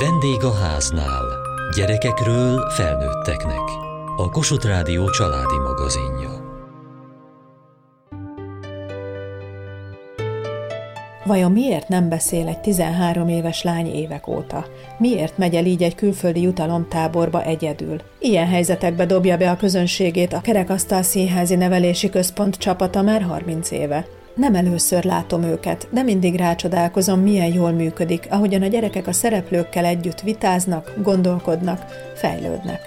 Vendég a háznál. Gyerekekről felnőtteknek. A Kossuth Rádió családi magazinja. Vajon miért nem beszél egy 13 éves lány évek óta? Miért megy el így egy külföldi jutalomtáborba egyedül? Ilyen helyzetekbe dobja be a közönségét a Kerekasztal Színházi Nevelési Központ csapata már 30 éve. Nem először látom őket, de mindig rácsodálkozom, milyen jól működik, ahogyan a gyerekek a szereplőkkel együtt vitáznak, gondolkodnak, fejlődnek.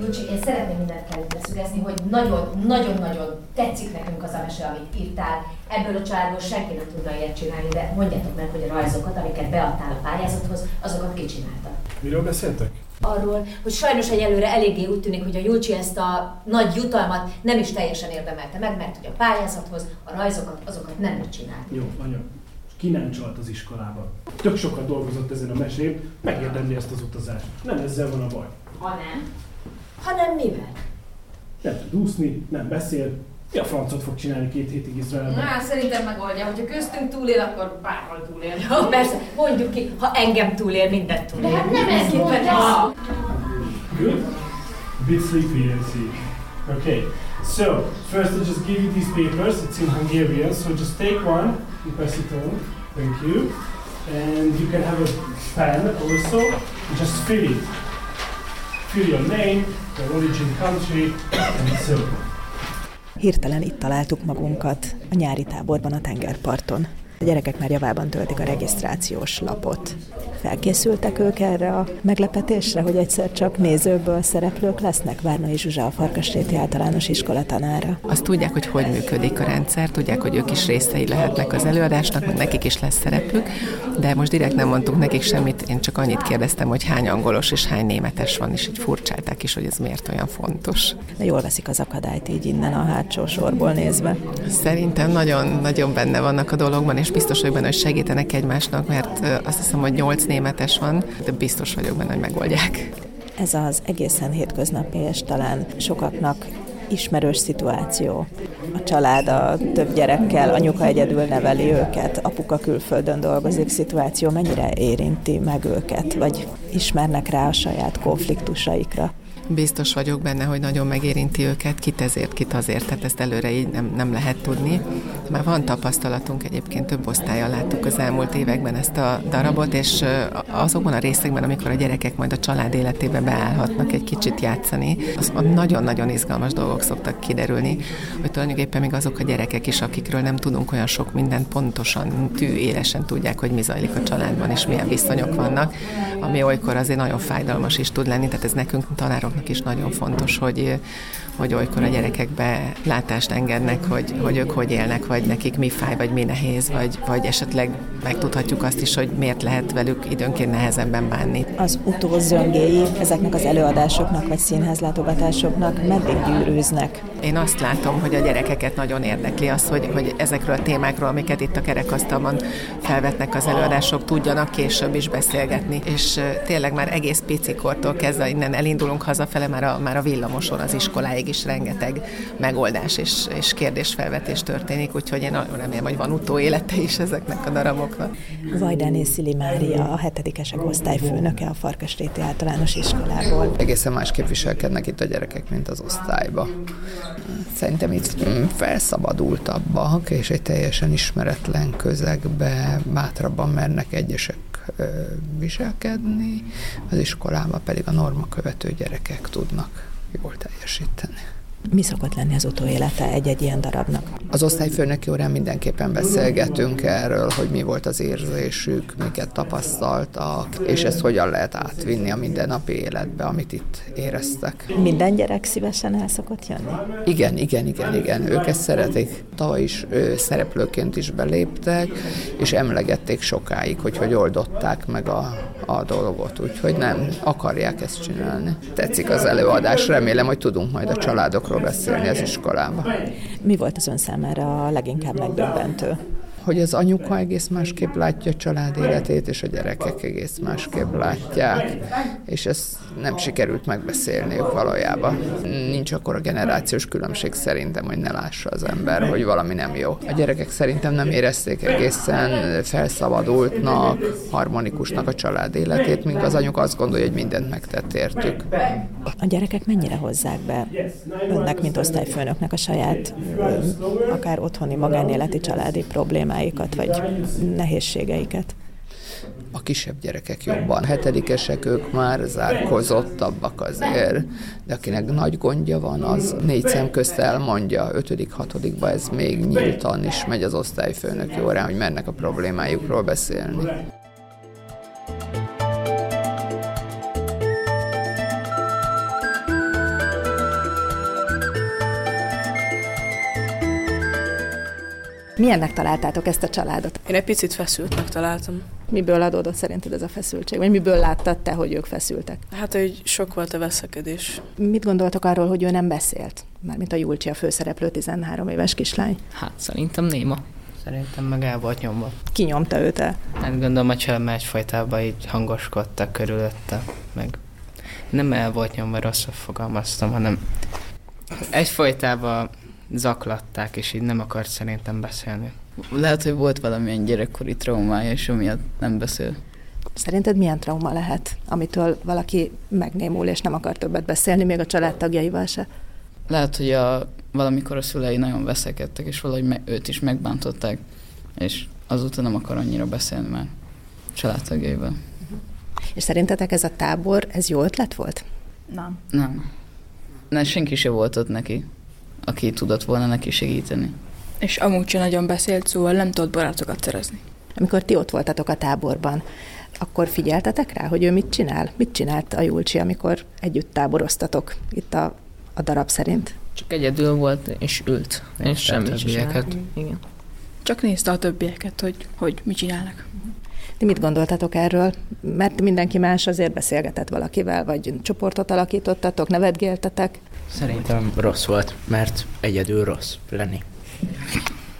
Lucsi, én szeretném mindent kell leszügezni, hogy nagyon-nagyon-nagyon tetszik nekünk az a mese, amit írtál. Ebből a családból senki nem tudna ilyet csinálni, de mondjátok meg, hogy a rajzokat, amiket beadtál a pályázathoz, azokat ki csinálta. Miről beszéltek? Arról, hogy sajnos egyelőre eléggé úgy tűnik, hogy a Julcsi ezt a nagy jutalmat nem is teljesen érdemelte meg, mert hogy a pályázathoz a rajzokat, azokat nem úgy csinál. Jó, anya, ki nem csalt az iskolában. Tök sokat dolgozott ezen a mesén, megérdemli ezt az utazást. Nem ezzel van a baj. Ha nem? Hanem mivel? Nem tud úszni, nem beszél, mi a francot fog csinálni két hétig Izraelben? Na, szerintem megoldja. Hogyha köztünk túlél, akkor bárhol túlél. Ja, persze, mondjuk ki, ha engem túlél, mindent túlél. De hát nem ezt mondja. Good? A bit sleepy, I see. Okay, so first I'll just give you these papers. It's in Hungarian, so just take one and pass it on. Thank you. And you can have a pen also. Just fill it. Fill your name, the origin country, and so. Hirtelen itt találtuk magunkat a nyári táborban a tengerparton. A gyerekek már javában töltik a regisztrációs lapot. Felkészültek ők erre a meglepetésre, hogy egyszer csak nézőből szereplők lesznek? Várnai Zsuzsa a Farkasréti általános iskola tanára. Azt tudják, hogy hogy működik a rendszer, tudják, hogy ők is részei lehetnek az előadásnak, mert nekik is lesz szerepük, de most direkt nem mondtunk nekik semmit, én csak annyit kérdeztem, hogy hány angolos és hány németes van, és így furcsálták is, hogy ez miért olyan fontos. De jól veszik az akadályt így innen a hátsó sorból nézve. Szerintem nagyon-nagyon benne vannak a dologban, és biztos vagyok benne, hogy segítenek egymásnak, mert azt hiszem, hogy nyolc németes van, de biztos vagyok benne, hogy megoldják. Ez az egészen hétköznapi és talán sokaknak ismerős szituáció. A család a több gyerekkel, anyuka egyedül neveli őket, apuka külföldön dolgozik szituáció, mennyire érinti meg őket, vagy ismernek rá a saját konfliktusaikra? Biztos vagyok benne, hogy nagyon megérinti őket, kit ezért, kit azért, tehát ezt előre így nem, nem lehet tudni. Már van tapasztalatunk, egyébként több osztályon láttuk az elmúlt években ezt a darabot, és azokban a részekben, amikor a gyerekek majd a család életébe beállhatnak egy kicsit játszani, az nagyon-nagyon izgalmas dolgok szoktak kiderülni, hogy tulajdonképpen még azok a gyerekek is, akikről nem tudunk olyan sok mindent pontosan, tű élesen tudják, hogy mi zajlik a családban, és milyen viszonyok vannak, ami olykor azért nagyon fájdalmas is tud lenni, tehát ez nekünk tanárok is nagyon fontos, hogy, hogy olykor a gyerekekbe látást engednek, hogy, hogy ők hogy élnek, vagy nekik mi fáj, vagy mi nehéz, vagy, vagy esetleg megtudhatjuk azt is, hogy miért lehet velük időnként nehezebben bánni. Az utózöngéi ezeknek az előadásoknak, vagy színházlátogatásoknak meddig gyűrűznek? Én azt látom, hogy a gyerekeket nagyon érdekli az, hogy, hogy ezekről a témákról, amiket itt a kerekasztalban felvetnek az előadások, tudjanak később is beszélgetni. És tényleg már egész picikortól kezdve innen elindulunk hazafele, már a, már a villamoson az iskoláig is rengeteg megoldás és, és kérdésfelvetés történik, úgyhogy én nagyon remélem, hogy van utóélete is ezeknek a daraboknak. Vajdáné Szili Mária, a hetedikesek osztályfőnöke a Farkasréti általános iskolából. Egészen másképp viselkednek itt a gyerekek, mint az osztályba. Szerintem itt felszabadultabbak, és egy teljesen ismeretlen közegbe bátrabban mernek egyesek viselkedni, az iskolában pedig a norma követő gyerekek tudnak jól teljesíteni. Mi szokott lenni az utóélete egy-egy ilyen darabnak? Az osztályfőnök órán mindenképpen beszélgetünk erről, hogy mi volt az érzésük, miket tapasztaltak, és ezt hogyan lehet átvinni a mindennapi életbe, amit itt éreztek. Minden gyerek szívesen el szokott jönni? Igen, igen, igen, igen. Ők ezt szeretik. Tavaly is ő, szereplőként is beléptek, és emlegették sokáig, hogy hogy oldották meg a, a dolgot, úgyhogy nem akarják ezt csinálni. Tetszik az előadás, remélem, hogy tudunk majd a családokról beszélni az iskolában. Mi volt az ön számára a leginkább megdöbbentő? hogy az anyuka egész másképp látja a család életét, és a gyerekek egész másképp látják, és ezt nem sikerült megbeszélniük valójában. Nincs akkor a generációs különbség szerintem, hogy ne lássa az ember, hogy valami nem jó. A gyerekek szerintem nem érezték egészen felszabadultnak, harmonikusnak a család életét, míg az anyuk azt gondolja, hogy mindent megtett értük. A gyerekek mennyire hozzák be önnek, mint osztályfőnöknek a saját, akár otthoni magánéleti családi problémáikat, vagy nehézségeiket? A kisebb gyerekek jobban. Hetedikesek ők már zárkozottabbak azért, de akinek nagy gondja van, az négy szem közt elmondja, ötödik, hatodikba ez még nyíltan is megy az osztályfőnök órán, hogy mernek a problémájukról beszélni. Milyennek találtátok ezt a családot? Én egy picit feszültnek találtam. Miből adódott szerinted ez a feszültség? Vagy miből láttad te, hogy ők feszültek? Hát, hogy sok volt a veszekedés. Mit gondoltok arról, hogy ő nem beszélt? Mármint a Julcsi, a főszereplő 13 éves kislány. Hát szerintem néma. Szerintem meg el volt nyomva. Ki nyomta őt el? Hát gondolom, hogy családban egyfajtában így hangoskodtak körülötte, meg nem el volt nyomva, rosszul fogalmaztam, hanem egyfajtában zaklatták, és így nem akart szerintem beszélni. Lehet, hogy volt valamilyen gyerekkori traumája, és amiatt nem beszél. Szerinted milyen trauma lehet, amitől valaki megnémul, és nem akar többet beszélni, még a családtagjaival se? Lehet, hogy a, valamikor a szülei nagyon veszekedtek, és valahogy me, őt is megbántották, és azóta nem akar annyira beszélni már családtagjaival. És szerintetek ez a tábor, ez jó ötlet volt? Nem. Nem. Nem, senki se volt ott neki, aki tudott volna neki segíteni. És amúgy sem nagyon beszélt, szóval nem tudott barátokat szerezni. Amikor ti ott voltatok a táborban, akkor figyeltetek rá, hogy ő mit csinál? Mit csinált a Julcsi, amikor együtt táboroztatok itt a, a darab szerint? Csak egyedül volt, és ült. És semmi többieket. Igen. Csak nézte a többieket, hogy, hogy mit csinálnak. Ti mit gondoltatok erről? Mert mindenki más azért beszélgetett valakivel, vagy csoportot alakítottatok, nevetgéltetek? Szerintem rossz volt, mert egyedül rossz lenni.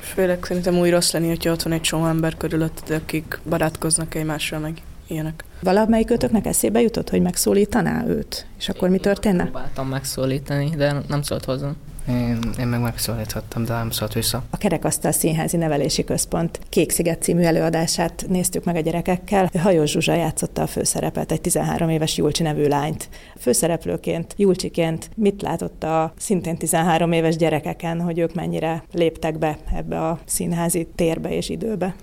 Főleg szerintem úgy rossz lenni, hogyha ott van egy csomó ember körülötted, akik barátkoznak egymással, meg ilyenek. Valamelyik kötöknek eszébe jutott, hogy megszólítaná őt? És akkor mi történne? Próbáltam megszólítani, de nem szólt hozzám. Én, én meg megszólíthattam, de nem szólt vissza. A Kerekasztal Színházi Nevelési Központ Kék-sziget című előadását néztük meg a gyerekekkel. Hajós Zsuzsa játszotta a főszerepet, egy 13 éves Julcsi nevű lányt. Főszereplőként, Julcsiként mit látott a szintén 13 éves gyerekeken, hogy ők mennyire léptek be ebbe a színházi térbe és időbe?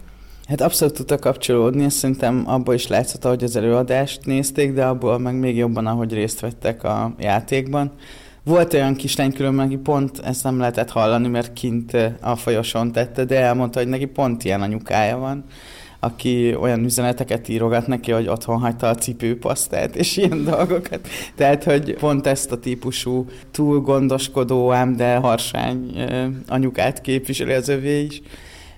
Hát abszolút tudta kapcsolódni, és szerintem abból is látszott, hogy az előadást nézték, de abból meg még jobban, ahogy részt vettek a játékban. Volt olyan kislány különben, aki pont ezt nem lehetett hallani, mert kint a folyoson tette, de elmondta, hogy neki pont ilyen anyukája van, aki olyan üzeneteket írogat neki, hogy otthon hagyta a cipőpasztát, és ilyen dolgokat. Tehát, hogy pont ezt a típusú túl gondoskodó, ám de harsány anyukát képviseli az övé is.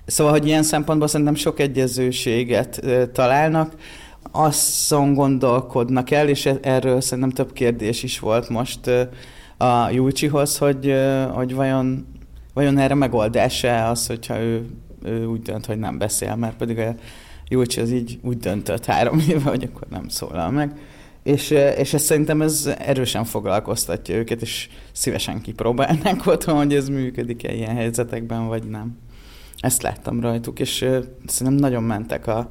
Szóval, hogy ilyen szempontból szerintem sok egyezőséget találnak, azon gondolkodnak el, és e-, erről szerintem több kérdés is volt most a Júcsihoz, hogy, hogy vajon, vajon erre megoldása az, hogyha ő, ő úgy dönt, hogy nem beszél, mert pedig a Júcsi az így úgy döntött három éve, hogy akkor nem szólal meg. És, és ez szerintem ez erősen foglalkoztatja őket, és szívesen kipróbálnánk otthon, hogy ez működik-e ilyen helyzetekben, vagy nem. Ezt láttam rajtuk, és szerintem nagyon mentek a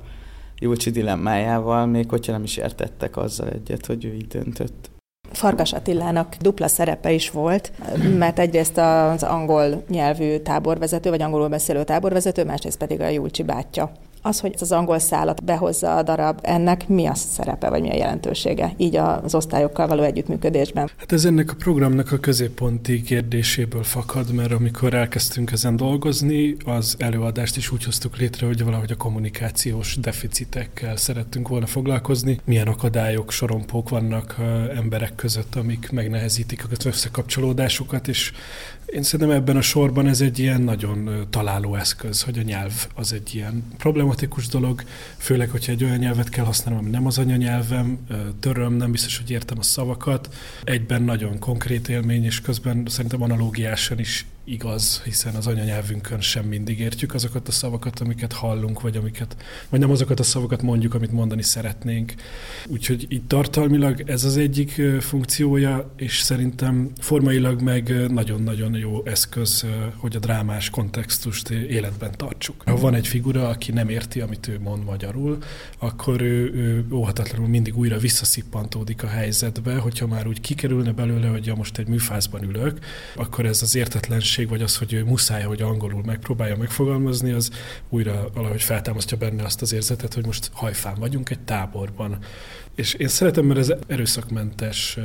Júlcsi dilemmájával, még hogyha nem is értettek azzal egyet, hogy ő így döntött. Farkas Attilának dupla szerepe is volt, mert egyrészt az angol nyelvű táborvezető, vagy angolul beszélő táborvezető, másrészt pedig a Júlcsi bátyja. Az, hogy az angol szállat behozza a darab, ennek mi a szerepe, vagy mi a jelentősége, így az osztályokkal való együttműködésben? Hát ez ennek a programnak a középponti kérdéséből fakad, mert amikor elkezdtünk ezen dolgozni, az előadást is úgy hoztuk létre, hogy valahogy a kommunikációs deficitekkel szerettünk volna foglalkozni. Milyen akadályok, sorompók vannak emberek között, amik megnehezítik az összekapcsolódásukat, és én szerintem ebben a sorban ez egy ilyen nagyon találó eszköz, hogy a nyelv az egy ilyen problematikus dolog, főleg, hogyha egy olyan nyelvet kell használnom, ami nem az anyanyelvem, töröm, nem biztos, hogy értem a szavakat. Egyben nagyon konkrét élmény, és közben szerintem analógiásan is igaz, hiszen az anyanyelvünkön sem mindig értjük azokat a szavakat, amiket hallunk, vagy amiket, vagy nem azokat a szavakat mondjuk, amit mondani szeretnénk. Úgyhogy itt tartalmilag ez az egyik funkciója, és szerintem formailag meg nagyon-nagyon jó eszköz, hogy a drámás kontextust életben tartsuk. Ha van egy figura, aki nem érti, amit ő mond magyarul, akkor ő, ő óhatatlanul mindig újra visszaszippantódik a helyzetbe, hogyha már úgy kikerülne belőle, hogy ja, most egy műfázban ülök, akkor ez az értetlenség, vagy az, hogy ő muszáj, hogy angolul megpróbálja megfogalmazni, az újra valahogy feltámasztja benne azt az érzetet, hogy most hajfán vagyunk egy táborban. És én szeretem, mert ez erőszakmentes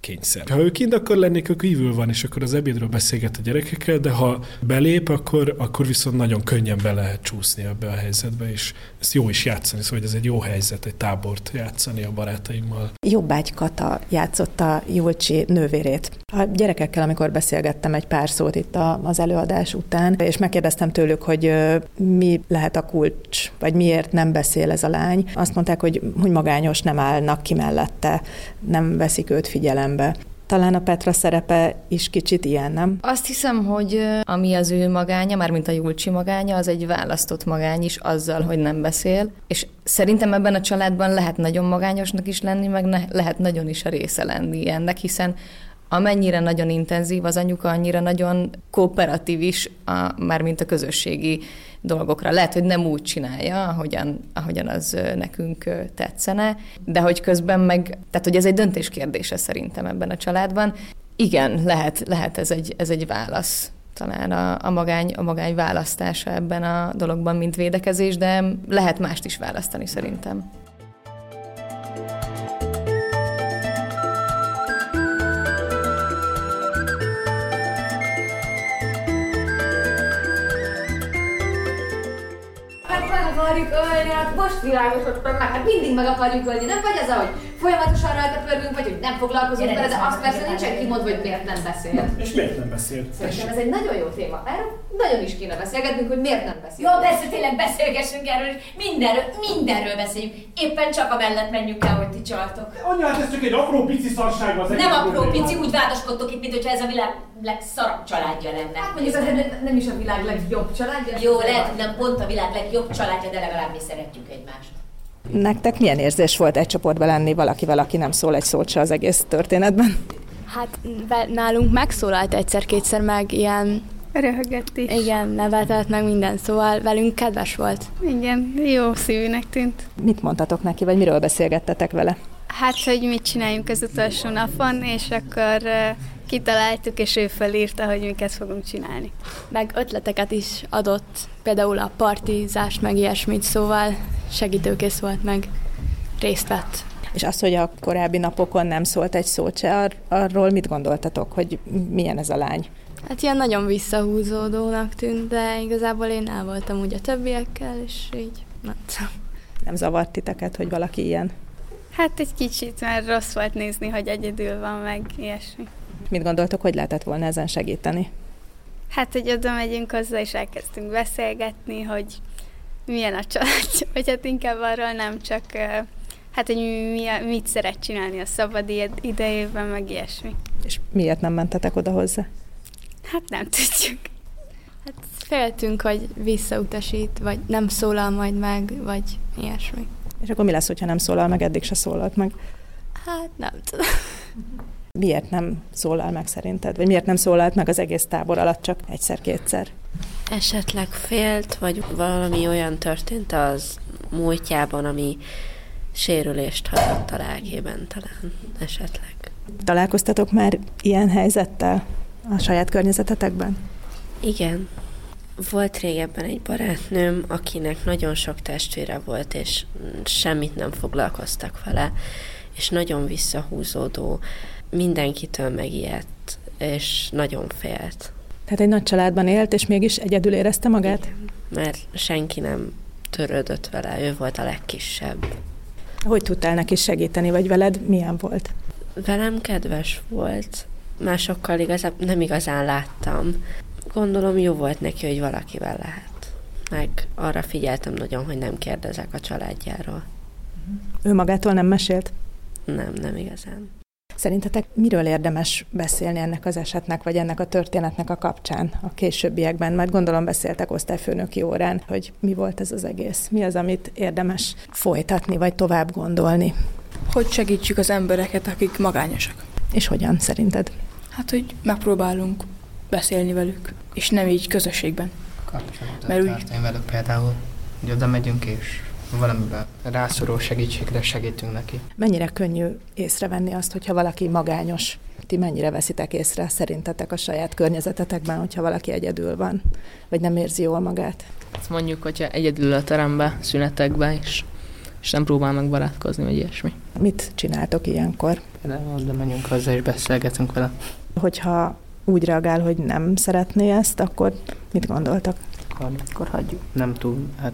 kényszer. Ha ő kint akar lenni, akkor kívül van, és akkor az ebédről beszélget a gyerekekkel, de ha belép, akkor, akkor viszont nagyon könnyen be lehet csúszni ebbe a helyzetbe, és ezt jó is játszani, szóval ez egy jó helyzet, egy tábort játszani a barátaimmal. Jobbágy Kata játszotta Julcsi nővérét. A gyerekekkel, amikor beszélgettem egy pár szót itt az előadás után, és megkérdeztem tőlük, hogy mi lehet a kulcs, vagy miért nem beszél ez a lány, azt mondták, hogy, hogy magányos, nem állnak ki mellette, nem veszik őt figyelembe figyelembe. Talán a Petra szerepe is kicsit ilyen, nem? Azt hiszem, hogy ami az ő magánya, már mint a Julcsi magánya, az egy választott magány is azzal, hogy nem beszél. És szerintem ebben a családban lehet nagyon magányosnak is lenni, meg ne, lehet nagyon is a része lenni ennek, hiszen amennyire nagyon intenzív az anyuka, annyira nagyon kooperatív is, a, már mint a közösségi dolgokra. Lehet, hogy nem úgy csinálja, ahogyan, ahogyan az nekünk tetszene, de hogy közben meg, tehát hogy ez egy döntés kérdése szerintem ebben a családban. Igen, lehet, lehet ez, egy, ez egy válasz talán a, a, magány, a magány választása ebben a dologban, mint védekezés, de lehet mást is választani szerintem. Akarjuk ölni, hát most világosodtam meg, hát mindig meg akarjuk ölni, nem vagy az, hogy folyamatosan rajta pörgünk, vagy hogy nem foglalkozunk vele, de azt persze nincsen kimondva, hogy miért nem beszél. És miért nem beszél? Szerintem ez egy nagyon jó téma. Erről nagyon is kéne beszélgetnünk, hogy miért nem beszél. Jó, persze tényleg beszélgessünk erről, mindenről, mindenről beszéljünk. Éppen csak a mellett menjünk el, hogy ti csaltok. Anya, hát ez csak egy apró pici szarság az Nem apró pici, úgy vádaskodtok itt, mintha ez a világ legszarabb családja lenne. Hát mondjuk ez nem is a világ legjobb családja. Jó, lehet, hogy nem pont a világ legjobb családja, de legalább mi szeretjük egymást. Nektek milyen érzés volt egy csoportban lenni valakivel, aki nem szól egy szót se az egész történetben? Hát nálunk megszólalt egyszer-kétszer meg ilyen Röhögött is. Igen, nevetett meg minden, szóval velünk kedves volt. Igen, jó szívűnek tűnt. Mit mondtatok neki, vagy miről beszélgettetek vele? Hát, hogy mit csináljunk az utolsó napon, és akkor kitaláltuk, és ő felírta, hogy miket fogunk csinálni. Meg ötleteket is adott, például a partizást, meg ilyesmit, szóval segítőkész volt, meg részt vett. És az, hogy a korábbi napokon nem szólt egy szót se, ar- arról mit gondoltatok, hogy milyen ez a lány? Hát ilyen nagyon visszahúzódónak tűnt, de igazából én el voltam úgy a többiekkel, és így nem Nem zavart titeket, hogy valaki ilyen? Hát egy kicsit, mert rossz volt nézni, hogy egyedül van, meg ilyesmi. Mit gondoltok, hogy lehetett volna ezen segíteni? Hát, hogy oda megyünk hozzá, és elkezdtünk beszélgetni, hogy milyen a családja, vagy hát inkább arról nem csak, hát, hogy mi, mit szeret csinálni a szabad idejében, meg ilyesmi. És miért nem mentetek oda hozzá? Hát nem tudjuk. Hát féltünk, hogy visszautasít, vagy nem szólal majd meg, vagy ilyesmi. És akkor mi lesz, hogyha nem szólal meg, eddig se szólalt meg? Hát nem tudom. Miért nem szólal meg szerinted? Vagy miért nem szólalt meg az egész tábor alatt csak egyszer-kétszer? Esetleg félt, vagy valami olyan történt az múltjában, ami sérülést hatott a lelkében talán esetleg. Találkoztatok már ilyen helyzettel a saját környezetetekben? Igen. Volt régebben egy barátnőm, akinek nagyon sok testvére volt, és semmit nem foglalkoztak vele, és nagyon visszahúzódó, mindenkitől megijedt, és nagyon félt. Tehát egy nagy családban élt, és mégis egyedül érezte magát? Igen, mert senki nem törődött vele, ő volt a legkisebb. Hogy tudtál neki segíteni, vagy veled milyen volt? Velem kedves volt, másokkal igazán, nem igazán láttam. Gondolom jó volt neki, hogy valakivel lehet. Meg arra figyeltem nagyon, hogy nem kérdezek a családjáról. Ő magától nem mesélt? Nem, nem igazán. Szerintetek miről érdemes beszélni ennek az esetnek, vagy ennek a történetnek a kapcsán a későbbiekben? Mert gondolom beszéltek osztályfőnöki órán, hogy mi volt ez az egész. Mi az, amit érdemes folytatni, vagy tovább gondolni? Hogy segítsük az embereket, akik magányosak. És hogyan szerinted? Hát, hogy megpróbálunk beszélni velük, és nem így közösségben. Kapcsolatot Mert úgy... velük például, hogy oda megyünk és valamiben rászorul segítségre segítünk neki. Mennyire könnyű észrevenni azt, hogyha valaki magányos? Ti mennyire veszitek észre szerintetek a saját környezetetekben, hogyha valaki egyedül van, vagy nem érzi jól magát? Ezt mondjuk, hogyha egyedül a terembe, szünetekbe, és, és nem próbál meg barátkozni, vagy ilyesmi. Mit csináltok ilyenkor? De menjünk hozzá és beszélgetünk vele. Hogyha úgy reagál, hogy nem szeretné ezt, akkor mit gondoltak? Akkor, akkor hagyjuk. Nem túl, hát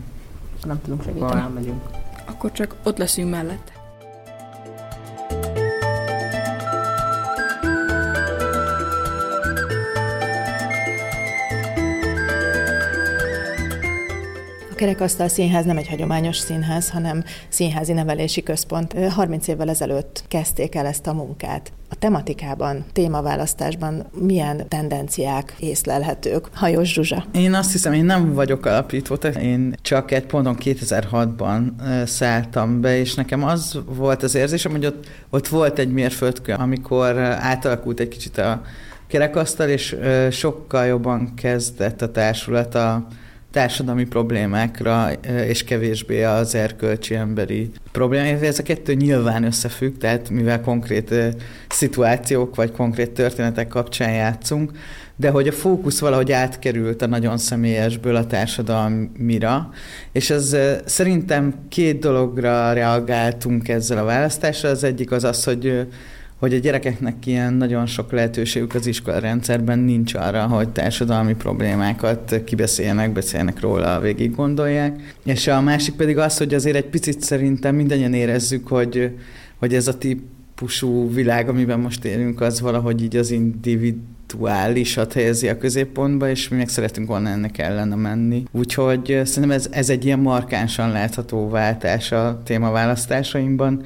nem tudunk segíteni. Megyünk. Akkor csak ott leszünk mellette. Kerekasztal Színház nem egy hagyományos színház, hanem színházi nevelési központ. 30 évvel ezelőtt kezdték el ezt a munkát. A tematikában, témaválasztásban milyen tendenciák észlelhetők? Hajós Zsuzsa. Én azt hiszem, én nem vagyok alapító, én csak egy ponton 2006-ban szálltam be, és nekem az volt az érzésem, hogy ott, ott volt egy mérföldkő, amikor átalakult egy kicsit a kerekasztal, és sokkal jobban kezdett a társulat a társadalmi problémákra, és kevésbé az erkölcsi emberi problémákra. Ez a kettő nyilván összefügg, tehát mivel konkrét szituációk vagy konkrét történetek kapcsán játszunk, de hogy a fókusz valahogy átkerült a nagyon személyesből a társadalmira, és ez szerintem két dologra reagáltunk ezzel a választással. Az egyik az az, hogy hogy a gyerekeknek ilyen nagyon sok lehetőségük az iskola rendszerben nincs arra, hogy társadalmi problémákat kibeszéljenek, beszélnek róla, végig gondolják. És a másik pedig az, hogy azért egy picit szerintem mindannyian érezzük, hogy, hogy ez a típusú világ, amiben most élünk, az valahogy így az individuálisat helyezi a középpontba, és mi meg szeretünk volna ennek ellene menni. Úgyhogy szerintem ez, ez egy ilyen markánsan látható váltás a témaválasztásaimban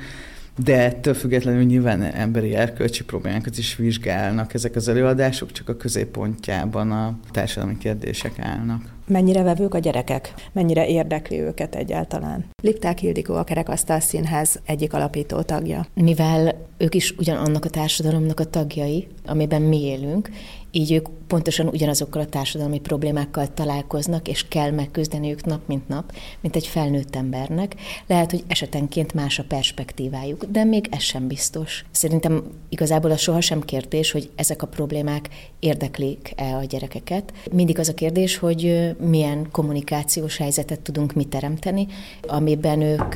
de ettől függetlenül nyilván emberi erkölcsi problémákat is vizsgálnak ezek az előadások, csak a középpontjában a társadalmi kérdések állnak. Mennyire vevők a gyerekek? Mennyire érdekli őket egyáltalán? Lipták Ildikó a Kerekasztal Színház egyik alapító tagja. Mivel ők is ugyanannak a társadalomnak a tagjai, amiben mi élünk, így ők pontosan ugyanazokkal a társadalmi problémákkal találkoznak, és kell megküzdeniük nap mint nap, mint egy felnőtt embernek. Lehet, hogy esetenként más a perspektívájuk, de még ez sem biztos. Szerintem igazából az sohasem kérdés, hogy ezek a problémák érdeklik-e a gyerekeket. Mindig az a kérdés, hogy milyen kommunikációs helyzetet tudunk mi teremteni, amiben ők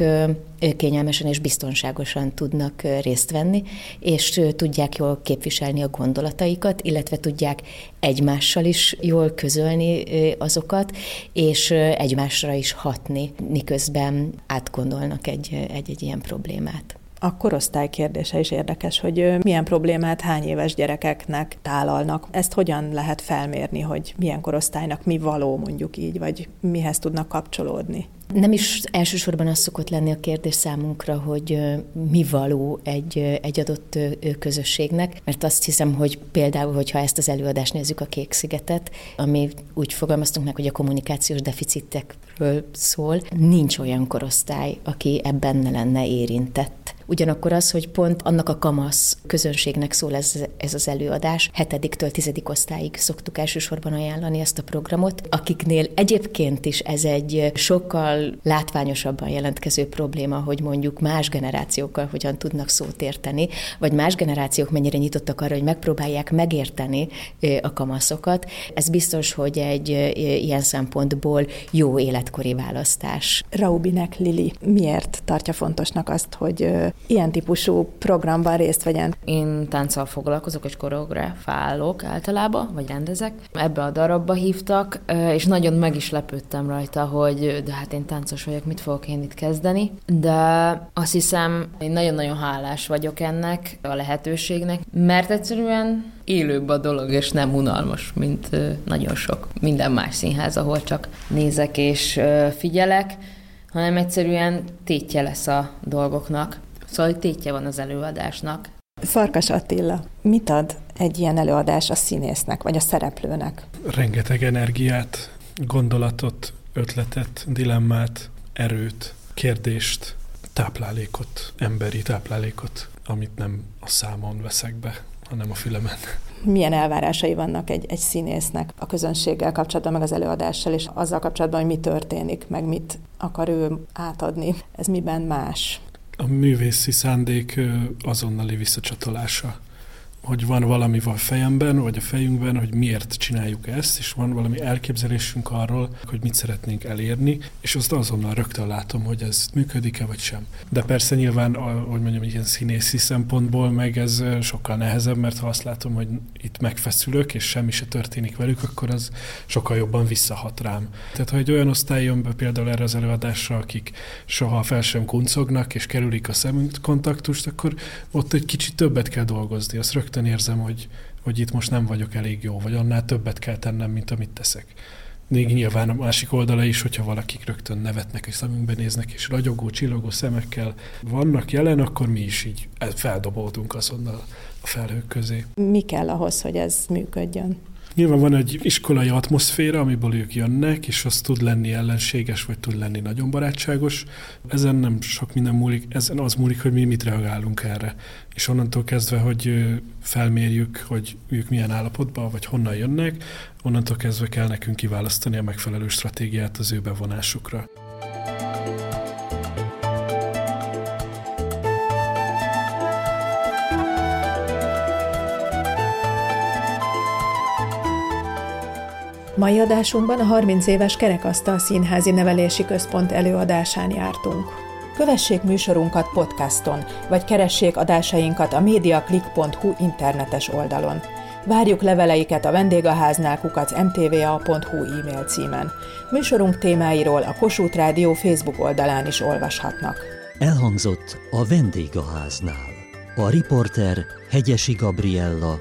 kényelmesen és biztonságosan tudnak részt venni, és tudják jól képviselni a gondolataikat, illetve tudják egymással is jól közölni azokat, és egymásra is hatni, miközben átgondolnak egy, egy, egy ilyen problémát. A korosztály kérdése is érdekes, hogy milyen problémát hány éves gyerekeknek tálalnak. Ezt hogyan lehet felmérni, hogy milyen korosztálynak mi való, mondjuk így, vagy mihez tudnak kapcsolódni? Nem is elsősorban az szokott lenni a kérdés számunkra, hogy mi való egy, egy adott közösségnek, mert azt hiszem, hogy például, hogyha ezt az előadást nézzük a Kék Szigetet, ami úgy fogalmaztunk meg, hogy a kommunikációs deficitekről szól, nincs olyan korosztály, aki ebben ne lenne érintett. Ugyanakkor az, hogy pont annak a kamasz közönségnek szól ez, ez az előadás, hetediktől tizedik osztályig szoktuk elsősorban ajánlani ezt a programot, akiknél egyébként is ez egy sokkal látványosabban jelentkező probléma, hogy mondjuk más generációkkal hogyan tudnak szót érteni, vagy más generációk mennyire nyitottak arra, hogy megpróbálják megérteni a kamaszokat. Ez biztos, hogy egy ilyen szempontból jó életkori választás. Raubinek Lili miért tartja fontosnak azt, hogy ilyen típusú programban részt vegyen? Én tánccal foglalkozok, és koreográfálok általában, vagy rendezek. Ebbe a darabba hívtak, és nagyon meg is lepődtem rajta, hogy de hát én táncos vagyok, mit fogok én itt kezdeni. De azt hiszem, én nagyon-nagyon hálás vagyok ennek a lehetőségnek, mert egyszerűen élőbb a dolog, és nem unalmas, mint nagyon sok minden más színház, ahol csak nézek és figyelek, hanem egyszerűen tétje lesz a dolgoknak. Szóval tétje van az előadásnak. Farkas Attila, mit ad egy ilyen előadás a színésznek, vagy a szereplőnek? Rengeteg energiát, gondolatot, ötletet, dilemmát, erőt, kérdést, táplálékot, emberi táplálékot, amit nem a számon veszek be, hanem a fülemen. Milyen elvárásai vannak egy, egy színésznek a közönséggel kapcsolatban, meg az előadással, és azzal kapcsolatban, hogy mi történik, meg mit akar ő átadni. Ez miben más? A művészi szándék azonnali visszacsatolása hogy van valami van fejemben, vagy a fejünkben, hogy miért csináljuk ezt, és van valami elképzelésünk arról, hogy mit szeretnénk elérni, és azt azonnal rögtön látom, hogy ez működik-e, vagy sem. De persze nyilván, hogy mondjam, ilyen színészi szempontból meg ez sokkal nehezebb, mert ha azt látom, hogy itt megfeszülök, és semmi se történik velük, akkor az sokkal jobban visszahat rám. Tehát ha egy olyan osztály jön be például erre az előadásra, akik soha fel sem kuncognak, és kerülik a szemkontaktust, akkor ott egy kicsit többet kell dolgozni. Azt rögtön rögtön érzem, hogy, hogy itt most nem vagyok elég jó, vagy annál többet kell tennem, mint amit teszek. Még nyilván a másik oldala is, hogyha valakik rögtön nevetnek és szemünkbe néznek, és ragyogó, csillogó szemekkel vannak jelen, akkor mi is így feldobódunk azonnal a felhők közé. Mi kell ahhoz, hogy ez működjön? Nyilván van egy iskolai atmoszféra, amiből ők jönnek, és az tud lenni ellenséges, vagy tud lenni nagyon barátságos. Ezen nem sok minden múlik, ezen az múlik, hogy mi mit reagálunk erre. És onnantól kezdve, hogy felmérjük, hogy ők milyen állapotban, vagy honnan jönnek, onnantól kezdve kell nekünk kiválasztani a megfelelő stratégiát az ő bevonásukra. Mai adásunkban a 30 éves Kerekasztal Színházi Nevelési Központ előadásán jártunk. Kövessék műsorunkat podcaston, vagy keressék adásainkat a mediaclick.hu internetes oldalon. Várjuk leveleiket a vendégháznál kukac mtva.hu e-mail címen. Műsorunk témáiról a Kossuth Rádió Facebook oldalán is olvashatnak. Elhangzott a vendégháznál. A riporter Hegyesi Gabriella,